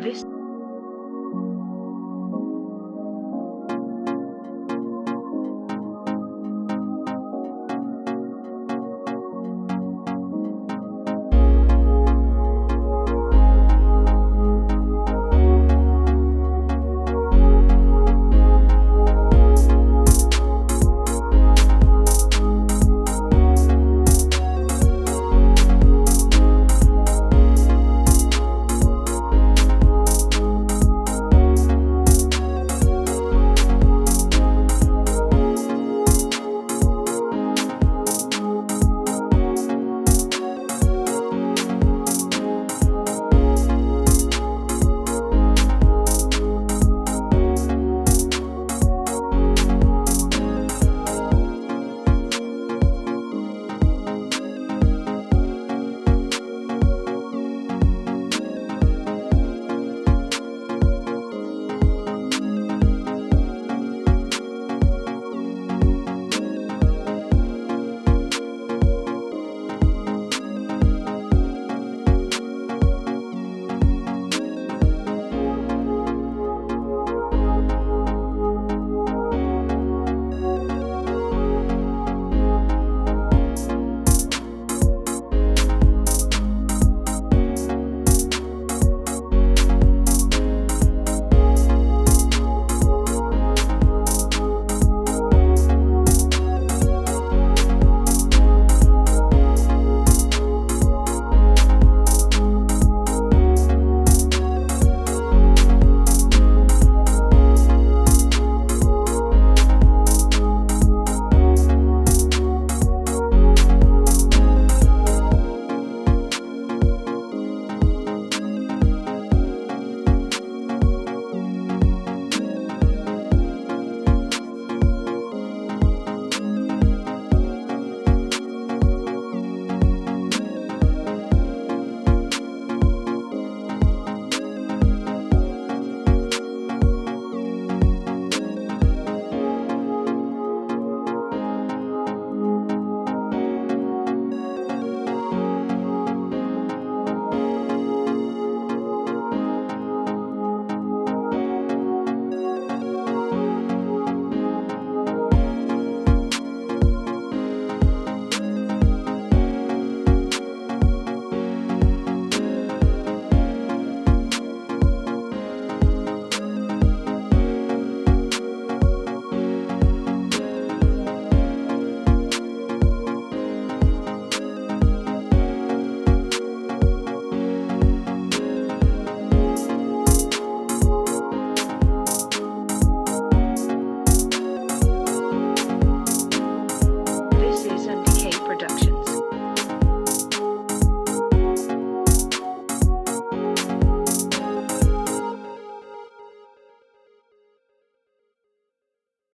This